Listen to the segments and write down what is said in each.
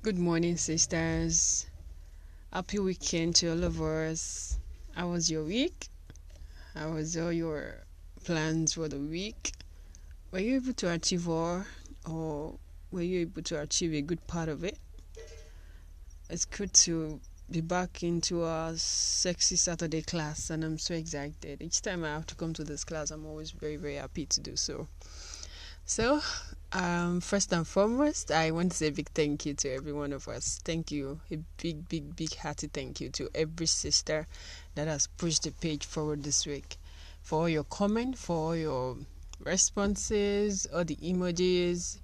Good morning, sisters. Happy weekend to all of us. How was your week? How was all your plans for the week? Were you able to achieve all, or were you able to achieve a good part of it? It's good to be back into our sexy Saturday class, and I'm so excited. Each time I have to come to this class, I'm always very, very happy to do so. So, um, first and foremost, I want to say a big thank you to every one of us. Thank you, a big, big, big hearty thank you to every sister that has pushed the page forward this week. For all your comment, for all your responses, all the emojis,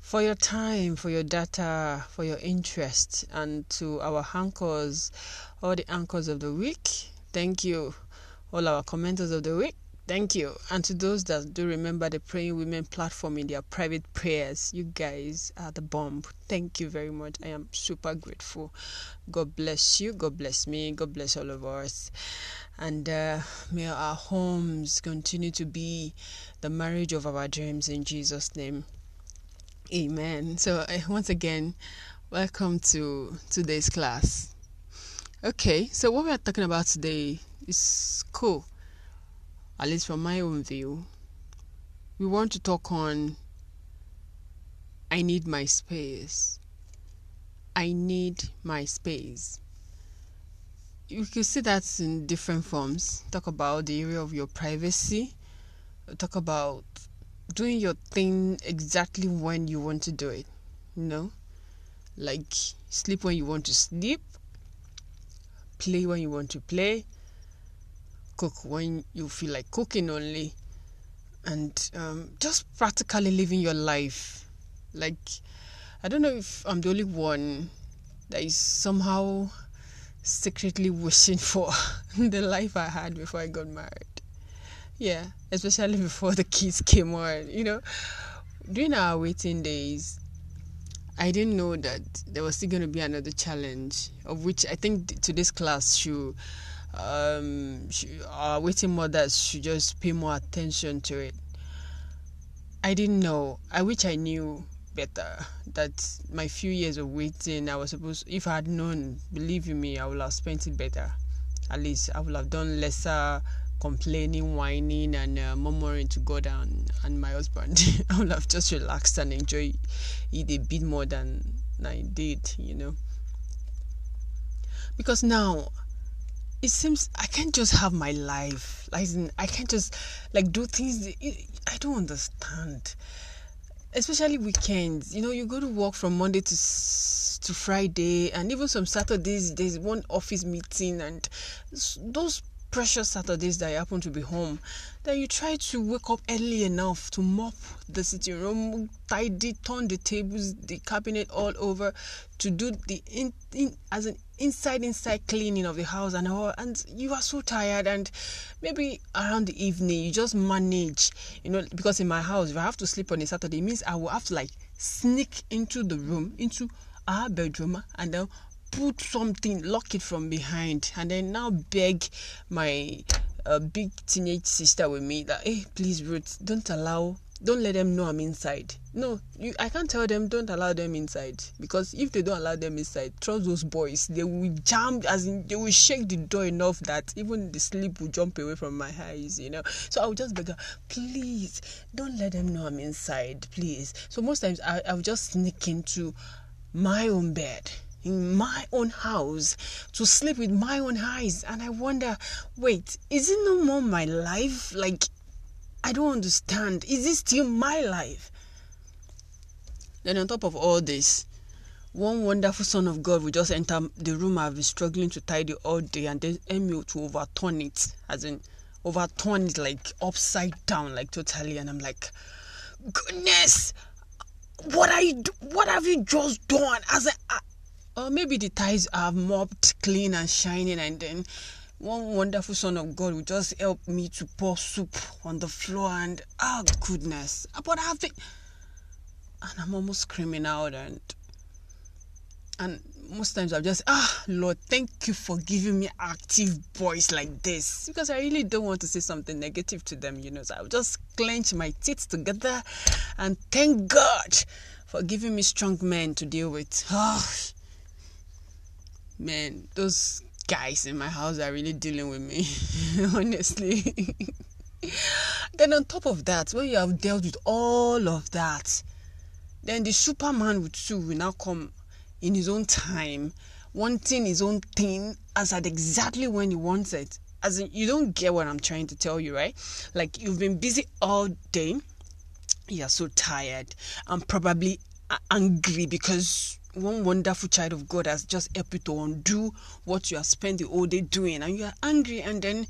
for your time, for your data, for your interest, and to our anchors, all the anchors of the week. Thank you. All our commenters of the week. Thank you. And to those that do remember the Praying Women platform in their private prayers, you guys are the bomb. Thank you very much. I am super grateful. God bless you. God bless me. God bless all of us. And uh, may our homes continue to be the marriage of our dreams in Jesus' name. Amen. So, uh, once again, welcome to today's class. Okay, so what we are talking about today is cool at least from my own view, we want to talk on I need my space. I need my space. You can see that in different forms. Talk about the area of your privacy. Talk about doing your thing exactly when you want to do it. You know? Like sleep when you want to sleep, play when you want to play, cook when you feel like cooking only. And um, just practically living your life. Like i don't know if i'm the only one that is somehow secretly wishing for the life i had before i got married. Yeah especially before the kids came on you know. During our waiting days i didn't know that there was still going to be another challenge of which i think today's class should um, our waiting mothers should just pay more attention to it. I didn't know. I wish I knew better that my few years of waiting, I was supposed. If I had known, believe me, I would have spent it better. At least I would have done lesser complaining, whining, and uh, murmuring to God and, and my husband. I would have just relaxed and enjoyed it a bit more than I did, you know. Because now it seems I can't just have my life. Like I can't just like do things. I don't understand. Especially weekends. You know, you go to work from Monday to to Friday, and even some Saturdays. There's one office meeting, and those precious Saturdays that you happen to be home, then you try to wake up early enough to mop the sitting room, tidy, turn the tables, the cabinet all over, to do the in, in as an inside inside cleaning of the house and all. And you are so tired, and maybe around the evening you just manage, you know, because in my house if I have to sleep on a Saturday, means I will have to like sneak into the room into our bedroom and then put something, lock it from behind, and then now beg my uh, big teenage sister with me that, hey, please, Ruth, don't allow, don't let them know I'm inside. No, you, I can't tell them, don't allow them inside. Because if they don't allow them inside, trust those boys, they will jump, as in, they will shake the door enough that even the sleep will jump away from my eyes, you know. So I will just beg her, please, don't let them know I'm inside, please. So most times I, I will just sneak into my own bed in my own house to sleep with my own eyes. And i wonder wait is it no more my life? Like i don't understand. Is it still my life? Then on top of all this one wonderful son of god will just enter the room i've been struggling to tidy all day and then emil to overturn it as in overturn it like upside down like totally. And i'm like goodness what are you what have you just done? As a or maybe the ties are mopped clean and shining and then one wonderful son of God will just help me to pour soup on the floor and oh goodness. Ah, but I've been and I'm almost screaming out and and most times I'm just, ah, Lord, thank you for giving me active boys like this. Because I really don't want to say something negative to them, you know. So I'll just clench my teeth together and thank God for giving me strong men to deal with. Oh, man, those guys in my house are really dealing with me, honestly. then, on top of that, when you have dealt with all of that, then the Superman with two will now come in his own time, wanting his own thing as at exactly when he wants it. As in, you don't get what I'm trying to tell you, right? Like you've been busy all day, you're so tired, and probably angry because one wonderful child of God has just helped you to undo what you have spent the whole day doing, and you are angry, and then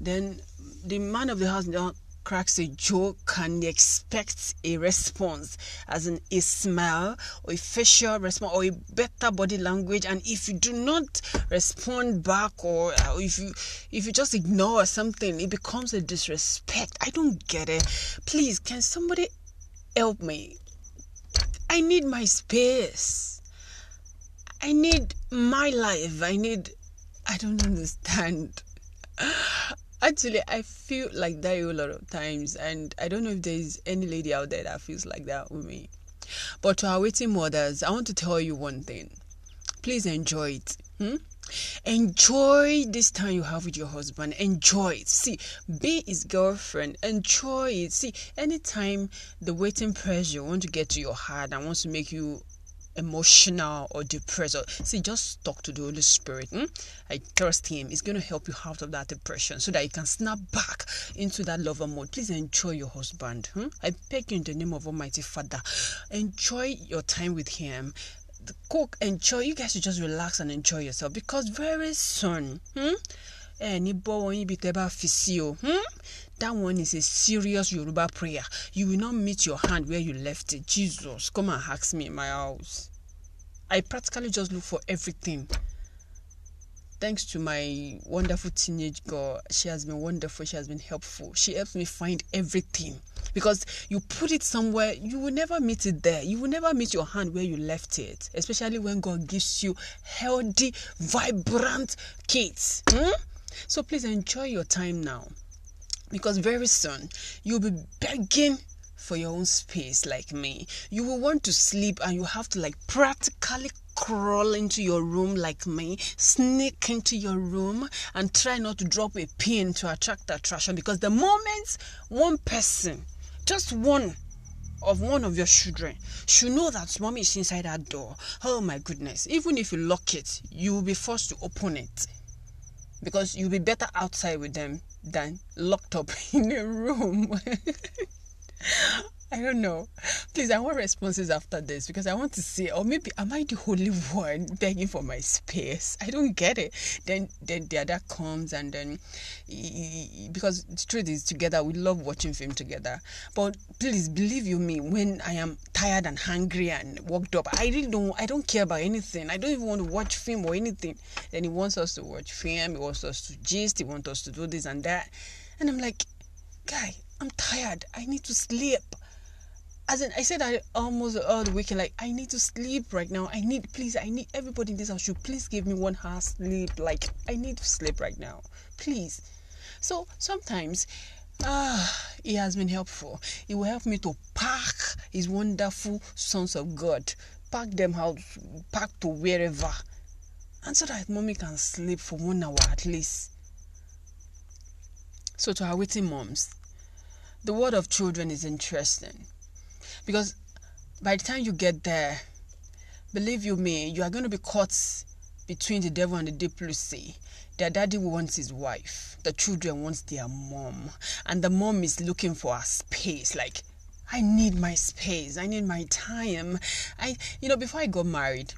then the man of the house now cracks a joke and expects a response, as in a smile or a facial response or a better body language. And if you do not respond back, or uh, if you if you just ignore something, it becomes a disrespect. I don't get it. Please, can somebody help me? I need my space. I need my life. I need. I don't understand. Actually, I feel like that a lot of times, and I don't know if there's any lady out there that feels like that with me. But to our waiting mothers, I want to tell you one thing. Please enjoy it. Hmm? Enjoy this time you have with your husband. Enjoy it. See, be his girlfriend. Enjoy it. See, anytime the waiting pressure want to get to your heart and wants to make you emotional or depressed see just talk to the holy spirit hmm? i trust him he's going to help you out of that depression so that you can snap back into that lover mode please enjoy your husband hmm? i beg you in the name of almighty father enjoy your time with him cook enjoy you guys should just relax and enjoy yourself because very soon hmm? Ẹni bọ́ wọn yín bí tẹ́ bá fi sí o. That one is a serious Yoruba prayer. You will not meet your hand where you left it. Jesus come and ask me in my house. I practically just look for everything. Thanks to my wonderful teenage girl she has been wonderful she has been helpful. She helps me find everything. Because you put it somewhere you will never meet it there. You will never meet your hand where you left it. Especially when god gives you healthy vibrant kids. Hmm? So please enjoy your time now because very soon you'll be begging for your own space like me. You will want to sleep and you have to like practically crawl into your room like me, sneak into your room and try not to drop a pin to attract attraction because the moment one person, just one of one of your children should know that mommy is inside that door, oh my goodness, even if you lock it, you will be forced to open it because you'll be better outside with them than locked up in a room. I don't know. Please, I want responses after this because I want to see, or maybe am I the only one begging for my space? I don't get it. Then, then the other comes, and then because the truth is, together we love watching film together. But please believe you me, when I am tired and hungry and worked up, I really don't. I don't care about anything. I don't even want to watch film or anything. Then he wants us to watch film. He wants us to gist. He wants us to do this and that, and I'm like, guy, I'm tired. I need to sleep as in I said I almost all the weekend like I need to sleep right now. I need please I need everybody in this house should please give me one hour sleep. Like I need to sleep right now. Please. So sometimes ah he has been helpful. He will help me to pack his wonderful sons of God. Pack them out pack to wherever. And so that mommy can sleep for one hour at least. So to our waiting moms, the word of children is interesting because by the time you get there, believe you me, you are going to be caught between the devil and the deep blue sea. Their daddy wants his wife, the children wants their mom, and the mom is looking for a space. Like, I need my space, I need my time. I, you know, before I got married,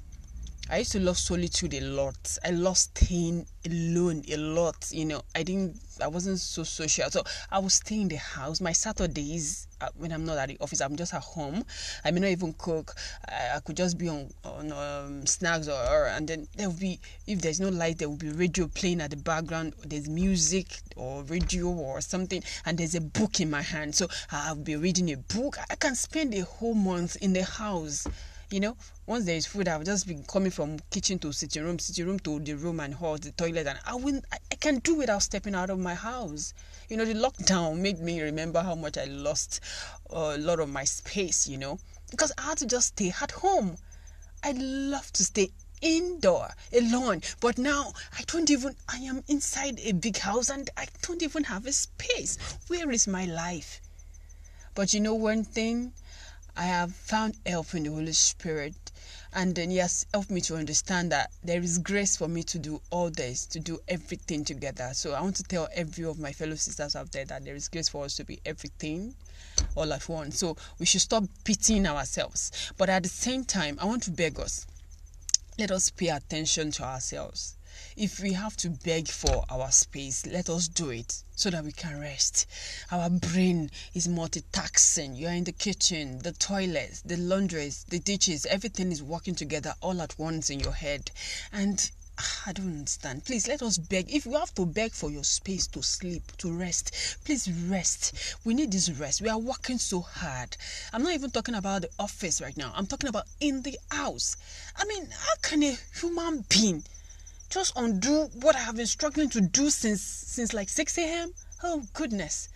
I used to love solitude a lot. I lost staying alone a lot. You know, I didn't, I wasn't so social. So I would stay in the house. My Saturdays, uh, when I'm not at the office, I'm just at home. I may not even cook. I, I could just be on on um, snacks or, or, and then there will be if there's no light, there will be radio playing at the background. There's music or radio or something, and there's a book in my hand. So I'll be reading a book. I can spend a whole month in the house You know, once there is food, I've just been coming from kitchen to sitting room, sitting room to the room and hall, the toilet, and I will I, I can do without stepping out of my house. You know, the lockdown made me remember how much I lost uh, a lot of my space. You know, because I had to just stay at home. I love to stay indoor alone but now i don't even i am inside a big house and i don't even have a space where is my life but you know one thing i have found help in the holy spirit. And then he has helped me to understand that there is grace for me to do all this to do everything together. So i want to tell every of my fellow sisters out there that there is grace for us to be everything all at once. So we should stop pitying ourselves. But at the same time i want to beg us let us pay attention to ourselves. If we have to beg for our space, let us do it so that we can rest. Our brain is multitasking. You are in the kitchen, the toilets, the laundries, the dishes, everything is working together all at once in your head. And ah, I don't understand. Please let us beg. If you have to beg for your space to sleep, to rest, please rest. We need this rest. We are working so hard. I'm not even talking about the office right now. I'm talking about in the house. I mean, how can a human being just undo what I have been struggling to do since since like 6 a.m.? Oh goodness.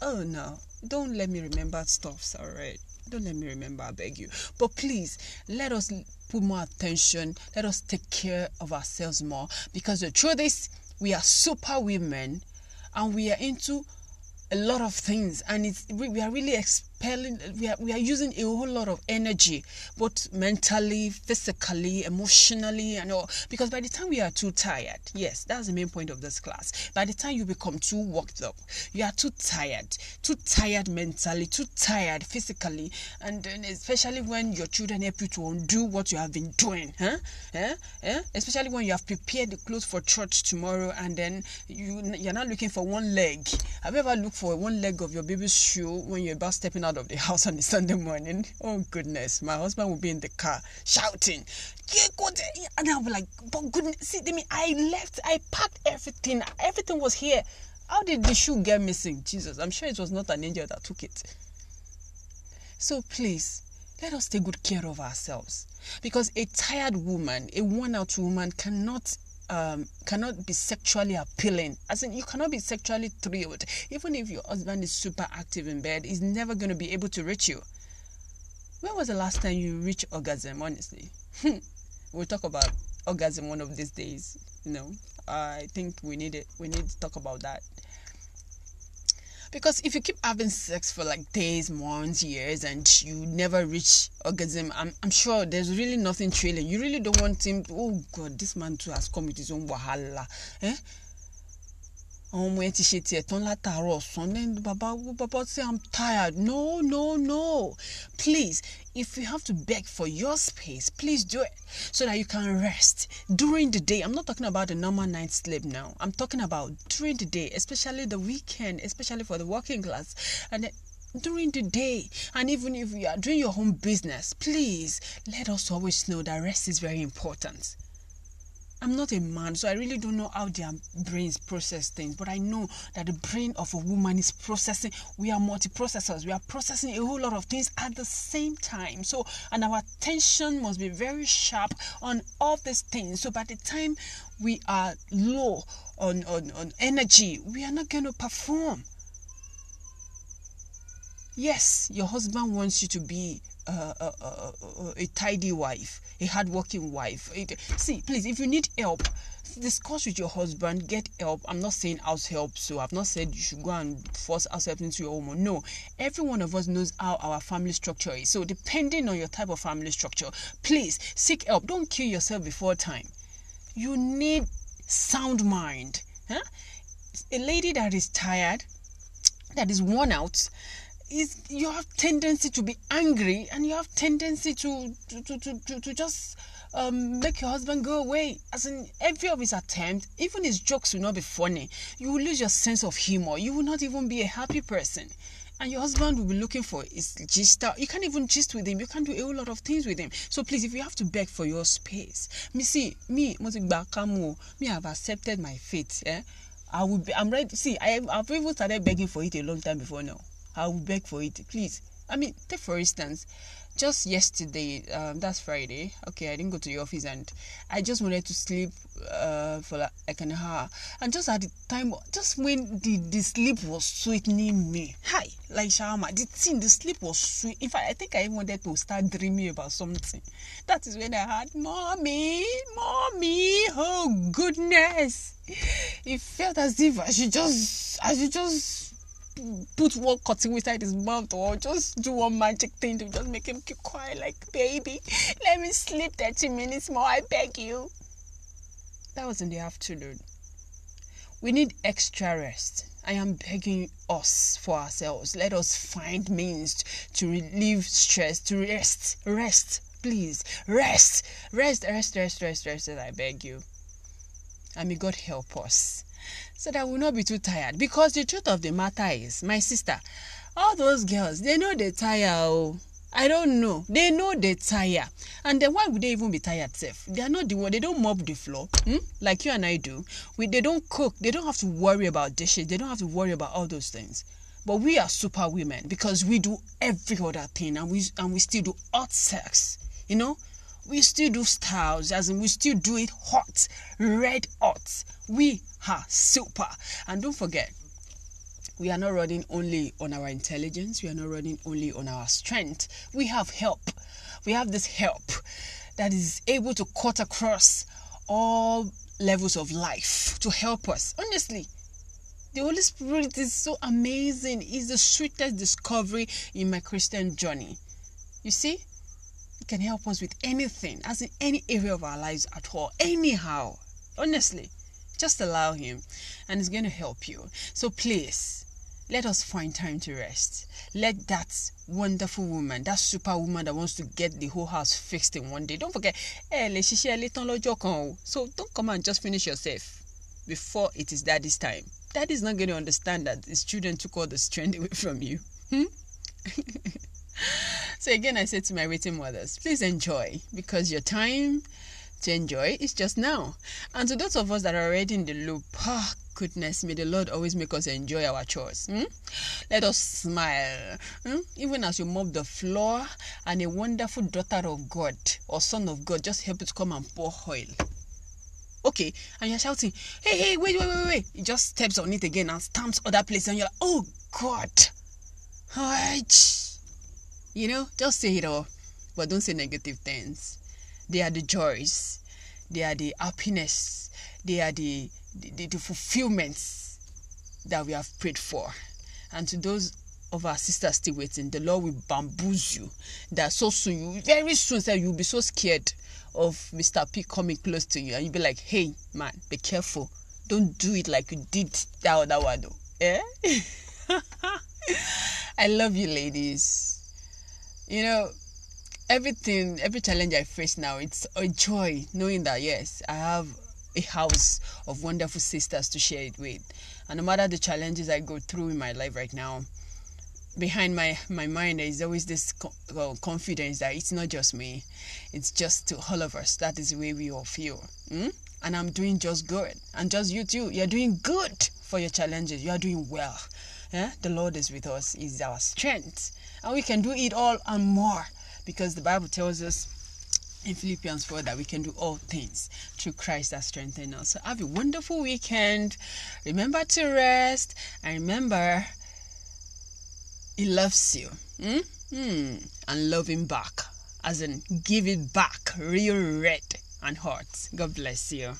Oh no. Don't let me remember stuffs, alright? Don't let me remember, I beg you. But please, let us put more attention. Let us take care of ourselves more. Because the truth is, we are super women and we are into a lot of things and it's we are really we are, we are using a whole lot of energy both mentally physically emotionally and all because by the time we are too tired yes that's the main point of this class by the time you become too worked up you are too tired too tired mentally too tired physically and then especially when your children help you to undo what you have been doing huh eh? Eh? especially when you have prepared the clothes for church tomorrow and then you you're not looking for one leg have you ever looked for one leg of your baby's shoe when you're about stepping out of the house on a Sunday morning. Oh goodness, my husband will be in the car shouting, "Yeah, go! And I'll be like, "But goodness, see, I mean, I left, I packed everything, everything was here. How did the shoe get missing? Jesus, I'm sure it was not an angel that took it." So please, let us take good care of ourselves because a tired woman, a worn out woman, cannot um, cannot be sexually appealing. As in, you cannot be sexually thrilled. Even if your husband is super active in bed, he's never going to be able to reach you. When was the last time you reached orgasm, honestly? we'll talk about orgasm one of these days. You know, I think we need it. We need to talk about that. Because if you keep having sex for like days, months, years, and you never reach orgasm, I'm, I'm sure there's really nothing trailing. You really don't want him. To, oh God, this man too has come with his own wahala. Eh? Ọmọ yẹn ti ṣe tiẹ̀ tán látàárọ̀ ọ̀sán. Then baba baba say i'm tired. No no no. Please if you have to beg for your space please do it so that you can rest during the day. I'm not talking about the normal night sleep now. I'm talking about during the day especially the weekend especially for the working class. And during the day and even if you are doing your home business please let us always know that rest is very important I'm not a man, so I really don't know how their brains process things. But I know that the brain of a woman is processing. We are multi-processors. We are processing a whole lot of things at the same time. So, and our attention must be very sharp on all these things. So by the time we are low on, on, on energy, we are not going to perform. Yes, your husband wants you to be a, a, a, tidy wife, a hardworking wife. See, please, if you need help, discuss with your husband, get help. I'm not saying house help, so I've not said you should go and force house help into your home. No, every one of us knows how our family structure is. So, depending on your type of family structure, please seek help. Don't kill yourself before time. You need sound mind. Huh? A lady that is tired, that is worn out, is you have tendency to be angry and you have tendency to to, to, to, to, just um, make your husband go away. As in every of his attempts, even his jokes will not be funny. You will lose your sense of humor. You will not even be a happy person. And your husband will be looking for his gist. You can't even gist with him. You can't do a whole lot of things with him. So please, if you have to beg for your space, me see me, me have accepted my fate. Eh? I will be. I'm ready. See, I, I've even started begging for it a long time before now. I will beg for it, please. I mean, take for instance, just yesterday, um, that's Friday. Okay, I didn't go to the office and I just wanted to sleep uh, for like an hour. And just at the time, just when the, the sleep was sweetening me, hi, like Shama, the thing, the sleep was sweet. In fact, I think I even wanted to start dreaming about something. That is when I had, Mommy, Mommy, oh goodness. It felt as if I should just, I should just put one cutting inside his mouth or just do one magic thing to just make him keep quiet like baby let me sleep 30 minutes more i beg you. That was in the afternoon. We need extra rest. I am begging us for ourselves. Let us find means to relieve stress to rest. Rest please. Rest. Rest rest rest rest rest, rest i beg you. And may god help us so that we'll not be too tired. Because the truth of the matter is, my sister, all those girls, they know they tire. Oh. I don't know. They know they tire. And then why would they even be tired, Self? They are not the one. They don't mop the floor, hmm? like you and I do. We, they don't cook. They don't have to worry about dishes. They don't have to worry about all those things. But we are super women because we do every other thing and we and we still do hot sex. You know, we still do styles, as in we still do it hot, red hot. We are super. And don't forget, we are not running only on our intelligence, we are not running only on our strength. We have help. We have this help that is able to cut across all levels of life to help us. Honestly, the Holy Spirit is so amazing. It's the sweetest discovery in my Christian journey. You see, can help us with anything, as in any area of our lives at all, anyhow. Honestly, just allow Him, and He's going to help you. So please, let us find time to rest. Let that wonderful woman, that superwoman that wants to get the whole house fixed in one day, don't forget, so don't come and just finish yourself before it is daddy's time. Daddy's not going to understand that his children took all the strength away from you. Hmm? so again, I said to my waiting mothers, please enjoy because your time to enjoy is just now. And to those of us that are already in the loop, oh, goodness, may the Lord always make us enjoy our chores. Hmm? Let us smile. Hmm? Even as you mop the floor, and a wonderful daughter of God or son of God just help you to come and pour oil. Okay, and you're shouting, hey, hey, wait, wait, wait, wait. He just steps on it again and stamps other places, and you're like, oh, God. Oh, you know, just say it all, but don't say negative things. They are the joys, they are the happiness, they are the, the, the fulfillments that we have prayed for. And to those of our sisters still waiting, the Lord will bamboozle you. That so soon, you very soon, say you'll be so scared of Mr. P coming close to you, and you'll be like, "Hey, man, be careful. Don't do it like you did that other one, though." Eh? I love you, ladies you know, everything, every challenge I face now, it's a joy knowing that yes, I have a house of wonderful sisters to share it with. And no matter the challenges I go through in my life right now, behind my my mind there is always this co- confidence that it's not just me, it's just to all of us. That is the way we all feel. Mm? And I'm doing just good. And just you too, you're doing good for your challenges. You are doing well. Yeah? The Lord is with us, is our strength. And we can do it all and more because the Bible tells us in Philippians 4 that we can do all things through Christ that strengthens us. So have a wonderful weekend. Remember to rest and remember He loves you. Mm-hmm. And love Him back. As in, give it back real red and hot. God bless you.